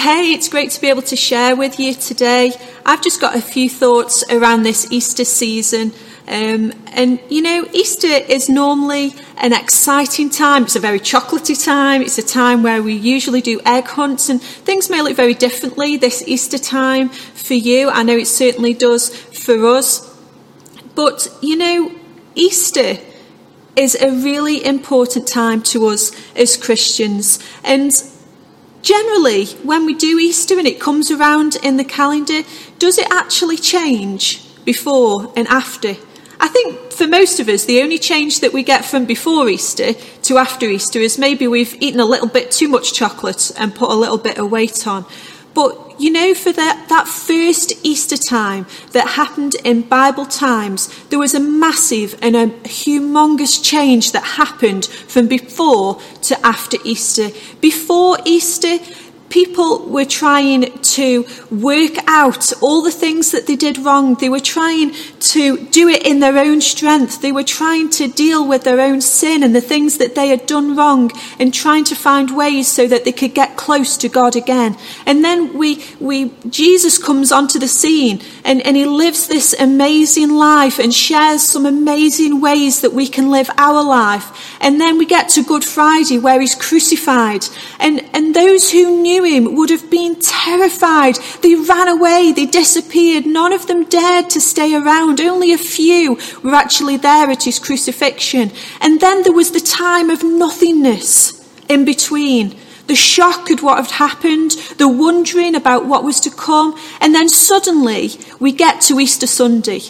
Hey, it's great to be able to share with you today. I've just got a few thoughts around this Easter season. Um, and you know, Easter is normally an exciting time. It's a very chocolatey time. It's a time where we usually do egg hunts, and things may look very differently this Easter time for you. I know it certainly does for us. But you know, Easter is a really important time to us as Christians. And generally, when we do Easter and it comes around in the calendar, does it actually change before and after? I think for most of us, the only change that we get from before Easter to after Easter is maybe we've eaten a little bit too much chocolate and put a little bit of weight on. But you know, for that, that first Easter time that happened in Bible times, there was a massive and a humongous change that happened from before to after Easter. Before Easter, people were trying to work out all the things that they did wrong. They were trying to do it in their own strength. They were trying to deal with their own sin and the things that they had done wrong and trying to find ways so that they could get close to God again. And then we, we, Jesus comes onto the scene and, and he lives this amazing life and shares some amazing ways that we can live our life. And then we get to Good Friday where he's crucified. And, and those who knew him would have been terrified. They ran away, they disappeared. None of them dared to stay around. Only a few were actually there at his crucifixion. And then there was the time of nothingness in between. The shock at what had happened, the wondering about what was to come, and then suddenly we get to Easter Sunday.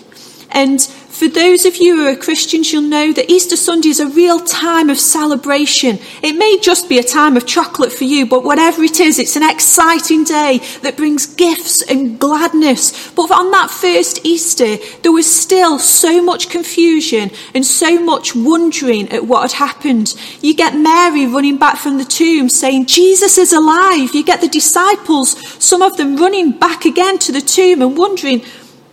And for those of you who are Christians, you'll know that Easter Sunday is a real time of celebration. It may just be a time of chocolate for you, but whatever it is, it's an exciting day that brings gifts and gladness. But on that first Easter, there was still so much confusion and so much wondering at what had happened. You get Mary running back from the tomb saying, Jesus is alive. You get the disciples, some of them running back again to the tomb and wondering,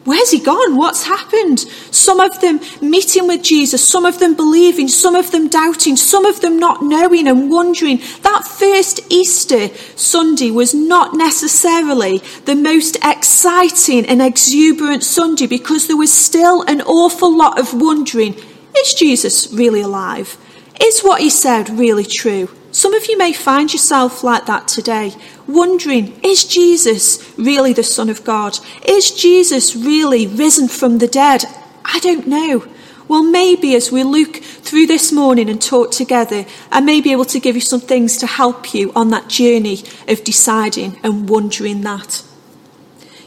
Where's he gone? What's happened? Some of them meeting with Jesus, some of them believing, some of them doubting, some of them not knowing and wondering. That first Easter Sunday was not necessarily the most exciting and exuberant Sunday because there was still an awful lot of wondering is Jesus really alive? Is what he said really true? Some of you may find yourself like that today, wondering, is Jesus really the Son of God? Is Jesus really risen from the dead? I don't know. Well, maybe as we look through this morning and talk together, I may be able to give you some things to help you on that journey of deciding and wondering that.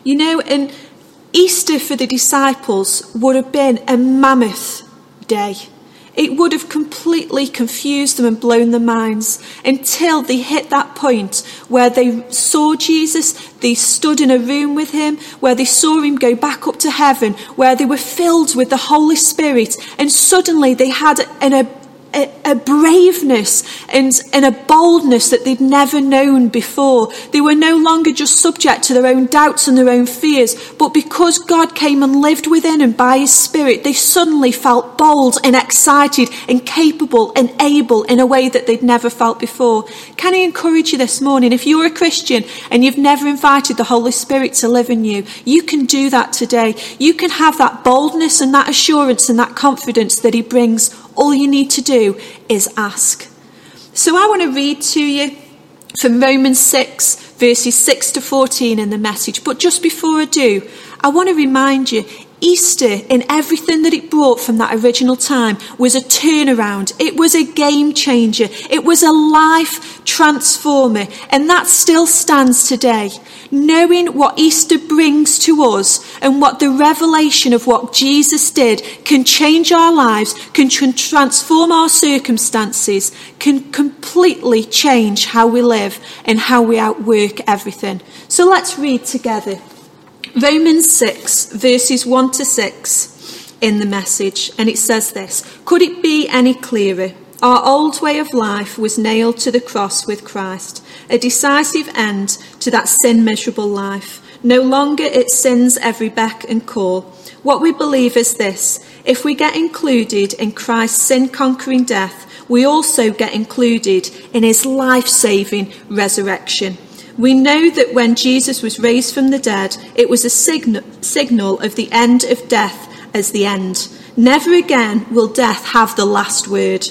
You know, in Easter for the disciples would have been a mammoth day. It would have completely confused them and blown their minds until they hit that point where they saw Jesus, they stood in a room with him, where they saw him go back up to heaven, where they were filled with the Holy Spirit, and suddenly they had an, a, a, braveness and, and a boldness that they'd never known before. They were no longer just subject to their own doubts and their own fears, but because God came and lived within and by His Spirit, they suddenly felt bold and excited and capable and able in a way that they'd never felt before. Can I encourage you this morning? If you're a Christian and you've never invited the Holy Spirit to live in you, you can do that today. You can have that boldness and that assurance and that confidence that He brings all you need to do is ask. So I want to read to you from Romans 6, verses 6 to 14 in the message. But just before I do, I want to remind you Easter, in everything that it brought from that original time, was a turnaround. It was a game changer. It was a life transformer. And that still stands today. Knowing what Easter brings to us and what the revelation of what Jesus did can change our lives, can transform our circumstances, can completely change how we live and how we outwork everything. So let's read together. Romans 6, verses 1 to 6 in the message, and it says this Could it be any clearer? Our old way of life was nailed to the cross with Christ, a decisive end to that sin miserable life. No longer it sins every beck and call. What we believe is this if we get included in Christ's sin conquering death, we also get included in his life saving resurrection. We know that when Jesus was raised from the dead, it was a signal, signal of the end of death as the end. Never again will death have the last word.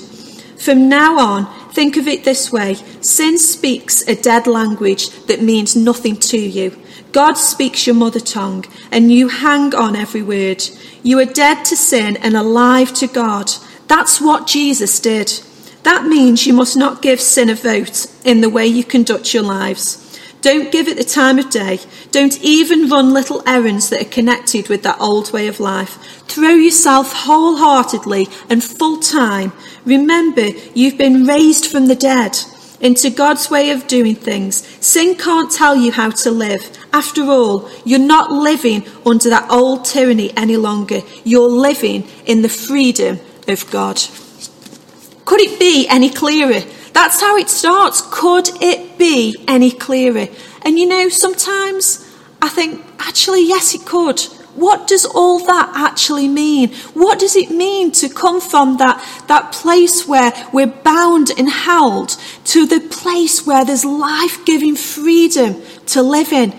From now on, think of it this way sin speaks a dead language that means nothing to you. God speaks your mother tongue, and you hang on every word. You are dead to sin and alive to God. That's what Jesus did. That means you must not give sin a vote in the way you conduct your lives. Don't give it the time of day. Don't even run little errands that are connected with that old way of life. Throw yourself wholeheartedly and full time. Remember, you've been raised from the dead into God's way of doing things. Sin can't tell you how to live. After all, you're not living under that old tyranny any longer. You're living in the freedom of God. Could it be any clearer? That's how it starts. Could it be any clearer? And you know, sometimes I think, actually, yes, it could. What does all that actually mean? What does it mean to come from that, that place where we're bound and held to the place where there's life giving freedom to live in?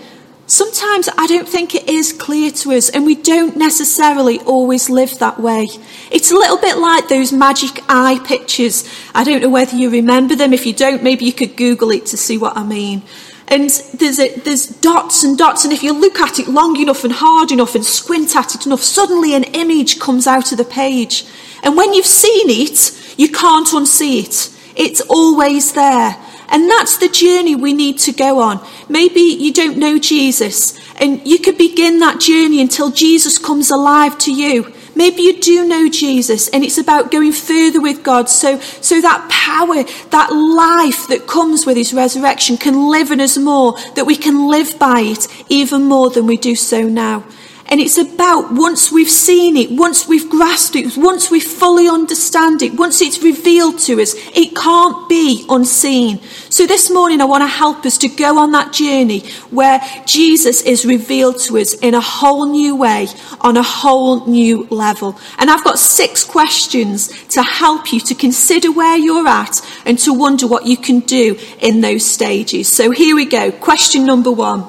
Sometimes I don't think it is clear to us, and we don't necessarily always live that way. It's a little bit like those magic eye pictures. I don't know whether you remember them. If you don't, maybe you could Google it to see what I mean. And there's, a, there's dots and dots, and if you look at it long enough and hard enough and squint at it enough, suddenly an image comes out of the page. And when you've seen it, you can't unsee it. It's always there. And that's the journey we need to go on. Maybe you don't know Jesus, and you could begin that journey until Jesus comes alive to you. Maybe you do know Jesus and it's about going further with God so, so that power, that life that comes with his resurrection can live in us more, that we can live by it even more than we do so now. And it's about once we've seen it, once we've grasped it, once we fully understand it, once it's revealed to us, it can't be unseen. So this morning I want to help us to go on that journey where Jesus is revealed to us in a whole new way, on a whole new level. And I've got six questions to help you to consider where you're at and to wonder what you can do in those stages. So here we go. Question number one.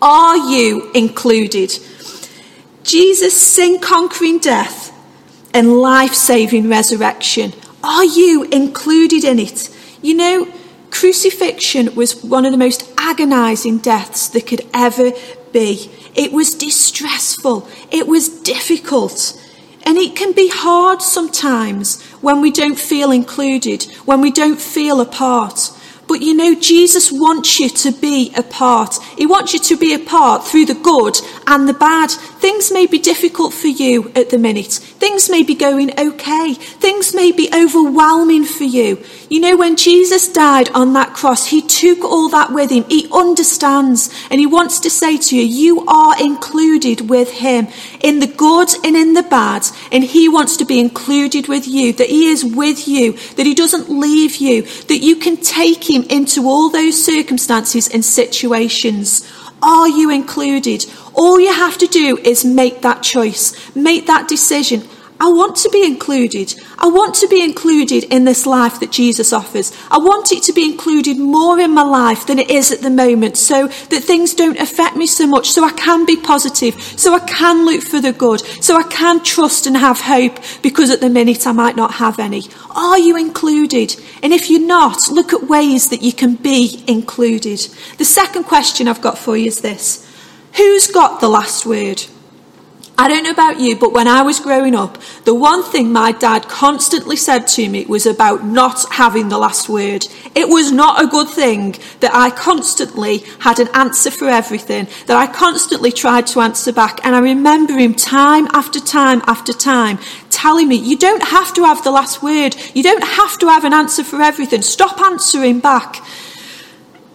Are you included? Jesus' sin conquering death and life saving resurrection. Are you included in it? You know, crucifixion was one of the most agonizing deaths that could ever be. It was distressful, it was difficult. And it can be hard sometimes when we don't feel included, when we don't feel a part. But you know, Jesus wants you to be a part. He wants you to be a part through the good and the bad. Things may be difficult for you at the minute. Things may be going okay. Things may be overwhelming for you. You know, when Jesus died on that cross, he took all that with him. He understands and he wants to say to you, you are included with him in the good and in the bad. And he wants to be included with you, that he is with you, that he doesn't leave you, that you can take him into all those circumstances and situations. Are you included? All you have to do is make that choice, make that decision. I want to be included. I want to be included in this life that Jesus offers. I want it to be included more in my life than it is at the moment so that things don't affect me so much, so I can be positive, so I can look for the good, so I can trust and have hope because at the minute I might not have any. Are you included? And if you're not, look at ways that you can be included. The second question I've got for you is this Who's got the last word? I don't know about you, but when I was growing up, the one thing my dad constantly said to me was about not having the last word. It was not a good thing that I constantly had an answer for everything, that I constantly tried to answer back. And I remember him time after time after time telling me, you don't have to have the last word. You don't have to have an answer for everything. Stop answering back.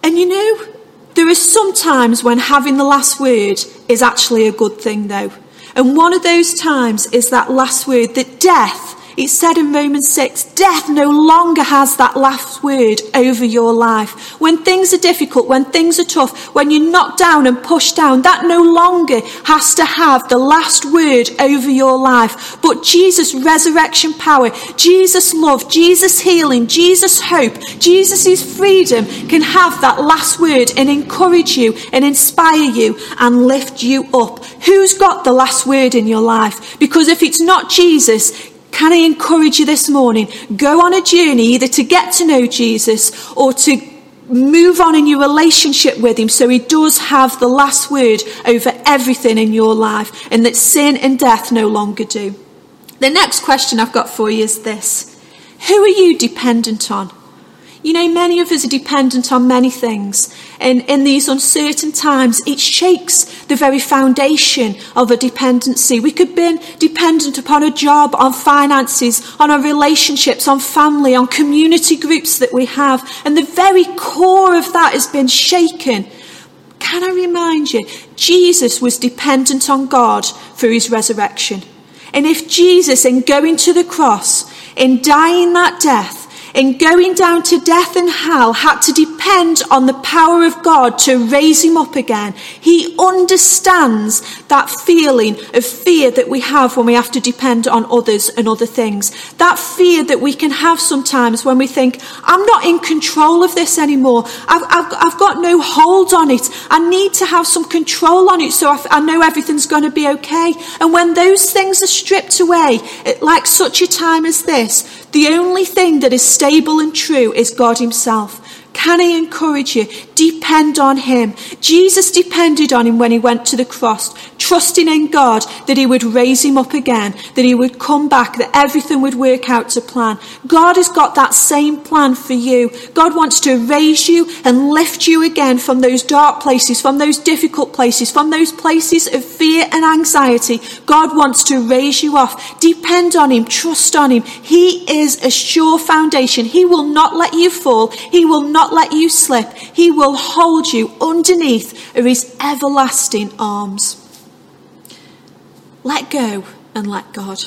And you know, there are some times when having the last word is actually a good thing, though. And one of those times is that last word that death It said in Romans 6, death no longer has that last word over your life. When things are difficult, when things are tough, when you're knocked down and pushed down, that no longer has to have the last word over your life. But Jesus' resurrection power, Jesus' love, Jesus' healing, Jesus' hope, Jesus' freedom can have that last word and encourage you and inspire you and lift you up. Who's got the last word in your life? Because if it's not Jesus, can I encourage you this morning? Go on a journey either to get to know Jesus or to move on in your relationship with him so he does have the last word over everything in your life and that sin and death no longer do. The next question I've got for you is this Who are you dependent on? You know, many of us are dependent on many things. And in these uncertain times, it shakes the very foundation of a dependency. We could be dependent upon a job, on finances, on our relationships, on family, on community groups that we have. And the very core of that has been shaken. Can I remind you, Jesus was dependent on God for his resurrection. And if Jesus, in going to the cross, in dying that death, in going down to death and hell had to depend on the power of God to raise him up again. He understands that feeling of fear that we have when we have to depend on others and other things. That fear that we can have sometimes when we think, I'm not in control of this anymore. I've, I've, I've got no hold on it. I need to have some control on it so I, I know everything's going to be okay. And when those things are stripped away, like such a time as this, the only thing that is stable and true is God Himself. Can I encourage you? Depend on Him. Jesus depended on Him when He went to the cross, trusting in God that He would raise Him up again, that He would come back, that everything would work out to plan. God has got that same plan for you. God wants to raise you and lift you again from those dark places, from those difficult places, from those places of fear and anxiety. God wants to raise you off. Depend on Him, trust on Him. He is a sure foundation. He will not let you fall. He will not not let you slip. He will hold you underneath of his everlasting arms. Let go and let God.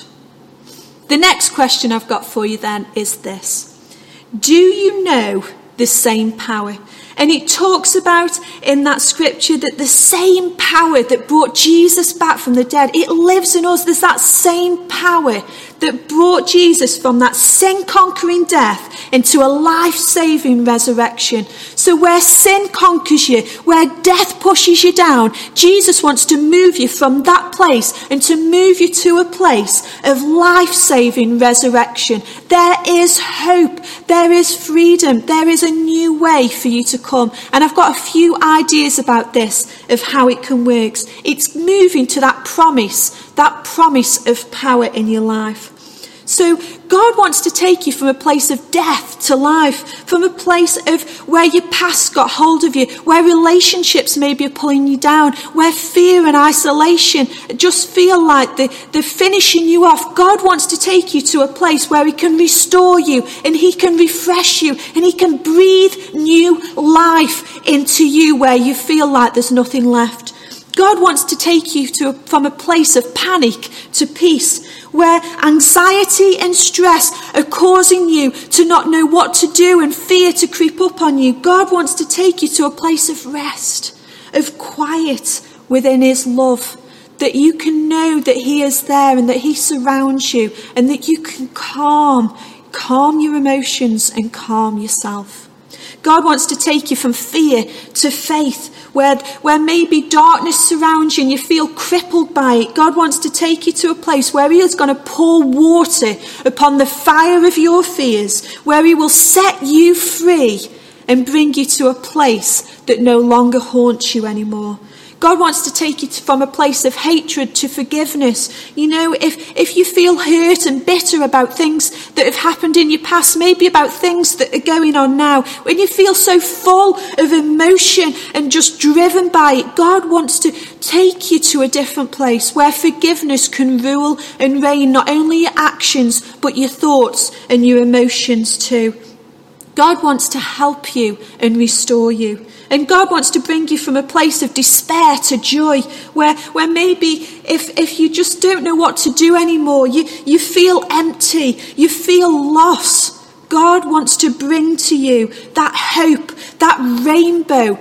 The next question I've got for you then is this Do you know the same power? And it talks about in that scripture that the same power that brought Jesus back from the dead, it lives in us. There's that same power that brought Jesus from that sin conquering death into a life saving resurrection. So, where sin conquers you, where death pushes you down, Jesus wants to move you from that place and to move you to a place of life saving resurrection. There is hope, there is freedom, there is a new way for you to come. And I've got a few ideas about this of how it can work. It's moving to that promise, that promise of power in your life. So God wants to take you from a place of death to life, from a place of where your past got hold of you, where relationships maybe are pulling you down, where fear and isolation just feel like they're, they're finishing you off. God wants to take you to a place where He can restore you and He can refresh you and He can breathe new life into you where you feel like there's nothing left. God wants to take you to, from a place of panic to peace, where anxiety and stress are causing you to not know what to do and fear to creep up on you. God wants to take you to a place of rest, of quiet within His love, that you can know that He is there and that He surrounds you, and that you can calm, calm your emotions and calm yourself. God wants to take you from fear to faith, where, where maybe darkness surrounds you and you feel crippled by it. God wants to take you to a place where He is going to pour water upon the fire of your fears, where He will set you free and bring you to a place that no longer haunts you anymore. God wants to take you from a place of hatred to forgiveness. You know, if, if you feel hurt and bitter about things that have happened in your past, maybe about things that are going on now, when you feel so full of emotion and just driven by it, God wants to take you to a different place where forgiveness can rule and reign not only your actions, but your thoughts and your emotions too. God wants to help you and restore you. And God wants to bring you from a place of despair to joy, where, where maybe if, if you just don't know what to do anymore, you, you feel empty, you feel lost. God wants to bring to you that hope, that rainbow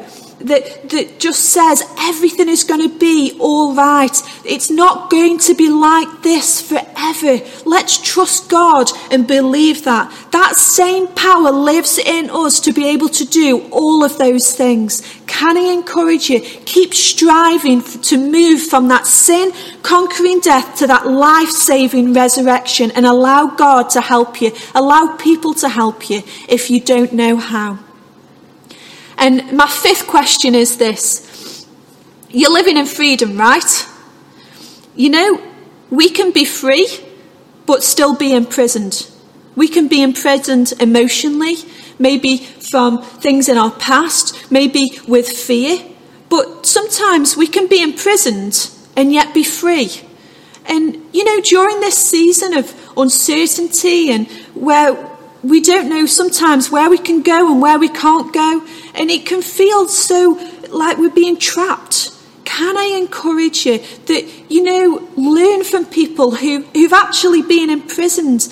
that, that just says everything is going to be all right. It's not going to be like this forever. Let's trust God and believe that. That same power lives in us to be able to do all of those things. Can I encourage you? Keep striving to move from that sin conquering death to that life saving resurrection and allow God to help you. Allow people to help you if you don't know how. And my fifth question is this You're living in freedom, right? You know, we can be free, but still be imprisoned. We can be imprisoned emotionally, maybe from things in our past, maybe with fear. But sometimes we can be imprisoned and yet be free. And, you know, during this season of uncertainty and where we don't know sometimes where we can go and where we can't go, and it can feel so like we're being trapped. Can I encourage you that, you know, learn from people who, who've actually been imprisoned?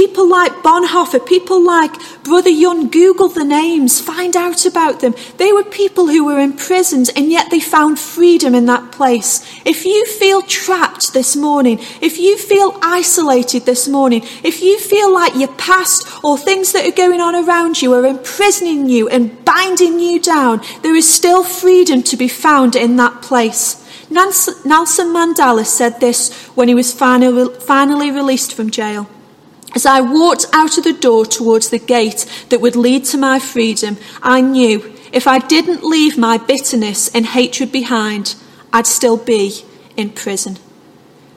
People like Bonhoeffer, people like Brother Yun, Google the names, find out about them. They were people who were imprisoned and yet they found freedom in that place. If you feel trapped this morning, if you feel isolated this morning, if you feel like your past or things that are going on around you are imprisoning you and binding you down, there is still freedom to be found in that place. Nelson Mandela said this when he was finally released from jail. As I walked out of the door towards the gate that would lead to my freedom, I knew if I didn't leave my bitterness and hatred behind, I'd still be in prison.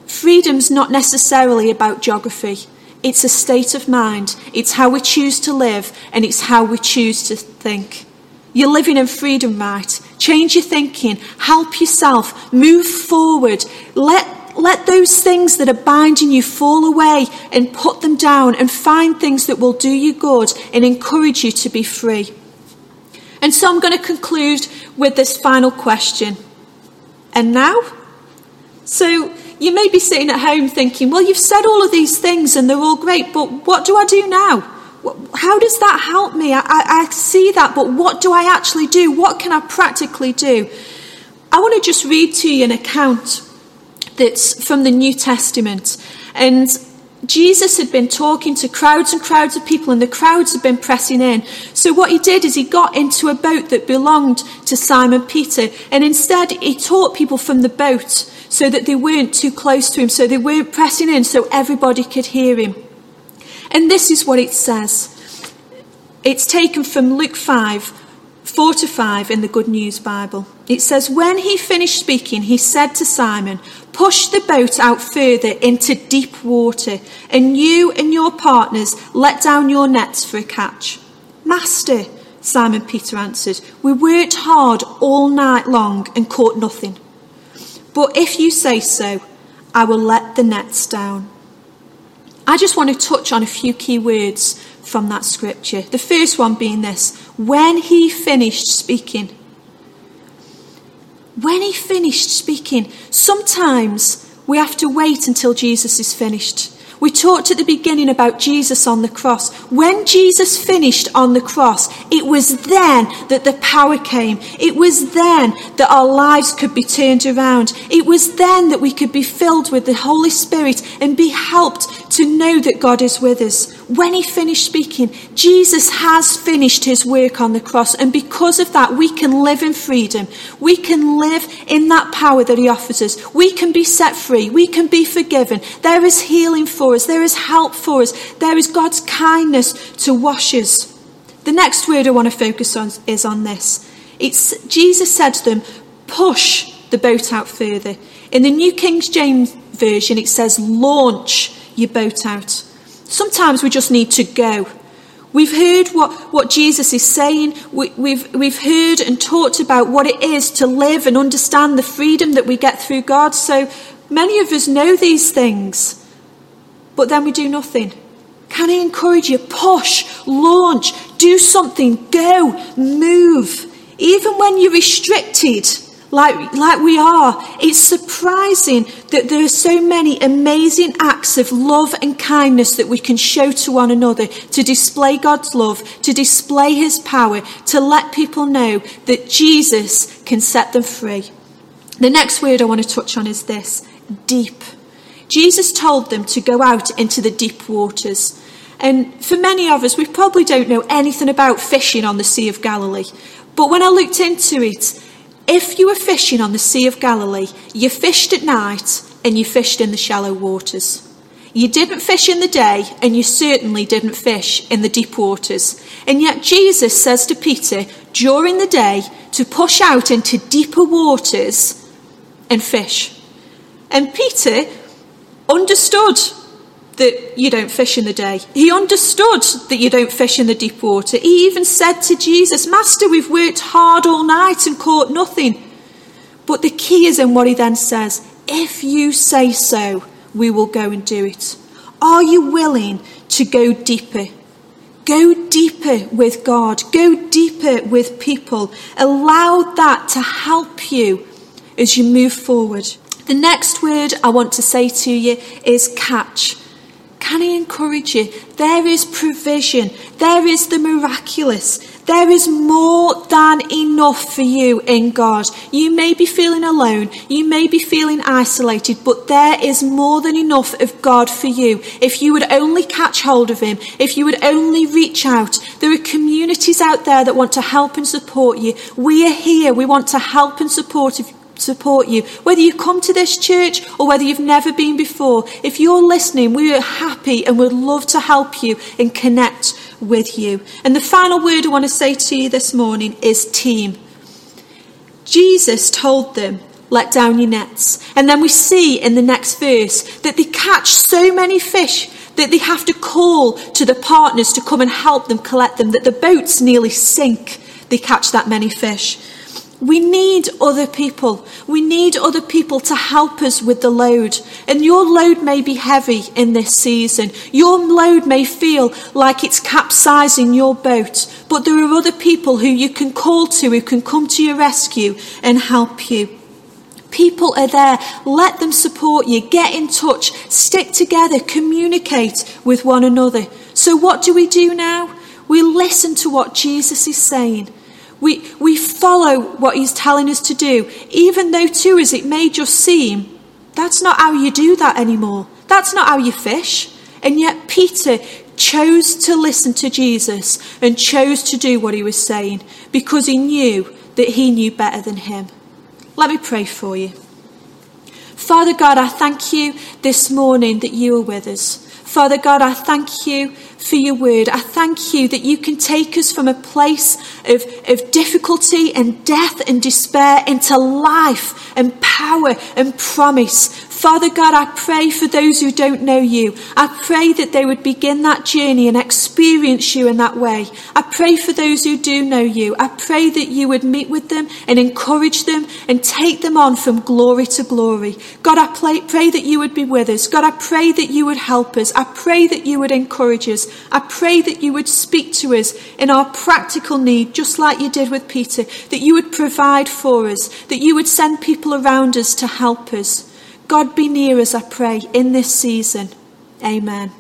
Freedom's not necessarily about geography. It's a state of mind. It's how we choose to live and it's how we choose to think. You're living in freedom, right? Change your thinking. Help yourself. Move forward. Let let those things that are binding you fall away and put them down and find things that will do you good and encourage you to be free. And so I'm going to conclude with this final question. And now? So you may be sitting at home thinking, well, you've said all of these things and they're all great, but what do I do now? How does that help me? I, I, I see that, but what do I actually do? What can I practically do? I want to just read to you an account that's from the New Testament. And Jesus had been talking to crowds and crowds of people, and the crowds had been pressing in. So, what he did is he got into a boat that belonged to Simon Peter, and instead he taught people from the boat so that they weren't too close to him, so they weren't pressing in, so everybody could hear him. And this is what it says it's taken from Luke 5 4 to 5 in the Good News Bible. It says, When he finished speaking, he said to Simon, Push the boat out further into deep water, and you and your partners let down your nets for a catch. Master, Simon Peter answered, We worked hard all night long and caught nothing. But if you say so, I will let the nets down. I just want to touch on a few key words from that scripture. The first one being this when he finished speaking, when he finished speaking, sometimes we have to wait until Jesus is finished. We talked at the beginning about Jesus on the cross. When Jesus finished on the cross, it was then that the power came. It was then that our lives could be turned around. It was then that we could be filled with the Holy Spirit and be helped to know that God is with us. When he finished speaking, Jesus has finished his work on the cross. And because of that, we can live in freedom. We can live in that power that he offers us. We can be set free. We can be forgiven. There is healing for us. There is help for us. There is God's kindness to wash us. The next word I want to focus on is on this. It's Jesus said to them, push the boat out further. In the New King James Version, it says, launch your boat out. Sometimes we just need to go. We've heard what, what Jesus is saying. We, we've, we've heard and talked about what it is to live and understand the freedom that we get through God. So many of us know these things, but then we do nothing. Can I encourage you? Push, launch, do something, go, move. even when you're restricted, like, like we are, it's surprising that there are so many amazing acts of love and kindness that we can show to one another to display God's love, to display His power, to let people know that Jesus can set them free. The next word I want to touch on is this deep. Jesus told them to go out into the deep waters. And for many of us, we probably don't know anything about fishing on the Sea of Galilee. But when I looked into it, if you were fishing on the Sea of Galilee, you fished at night and you fished in the shallow waters. You didn't fish in the day, and you certainly didn't fish in the deep waters. And yet, Jesus says to Peter during the day to push out into deeper waters and fish. And Peter understood that you don't fish in the day. He understood that you don't fish in the deep water. He even said to Jesus, Master, we've worked hard all night and caught nothing. But the key is in what he then says if you say so, we will go and do it. Are you willing to go deeper? Go deeper with God. Go deeper with people. Allow that to help you as you move forward. The next word I want to say to you is catch. Can I encourage you? There is provision. There is the miraculous. There is more than enough for you in God. You may be feeling alone. You may be feeling isolated, but there is more than enough of God for you. If you would only catch hold of Him, if you would only reach out, there are communities out there that want to help and support you. We are here. We want to help and support support you. Whether you come to this church or whether you've never been before, if you're listening, we are happy and would love to help you and connect with you. And the final word I want to say to you this morning is team. Jesus told them, let down your nets. And then we see in the next verse that they catch so many fish that they have to call to the partners to come and help them collect them, that the boats nearly sink. They catch that many fish. We need other people. We need other people to help us with the load. And your load may be heavy in this season. Your load may feel like it's capsizing your boat. But there are other people who you can call to who can come to your rescue and help you. People are there. Let them support you. Get in touch. Stick together. Communicate with one another. So, what do we do now? We listen to what Jesus is saying. We, we follow what he's telling us to do, even though to us it may just seem that's not how you do that anymore. That's not how you fish. And yet Peter chose to listen to Jesus and chose to do what he was saying because he knew that he knew better than him. Let me pray for you. Father God, I thank you this morning that you are with us. Father God, I thank you for your word. I thank you that you can take us from a place of, of difficulty and death and despair into life and power and promise. Father God, I pray for those who don't know you. I pray that they would begin that journey and experience you in that way. I pray for those who do know you. I pray that you would meet with them and encourage them and take them on from glory to glory. God, I pray, pray that you would be with us. God, I pray that you would help us. I pray that you would encourage us. I pray that you would speak to us in our practical need, just like you did with Peter, that you would provide for us, that you would send people around us to help us. God be near us, I pray, in this season. Amen.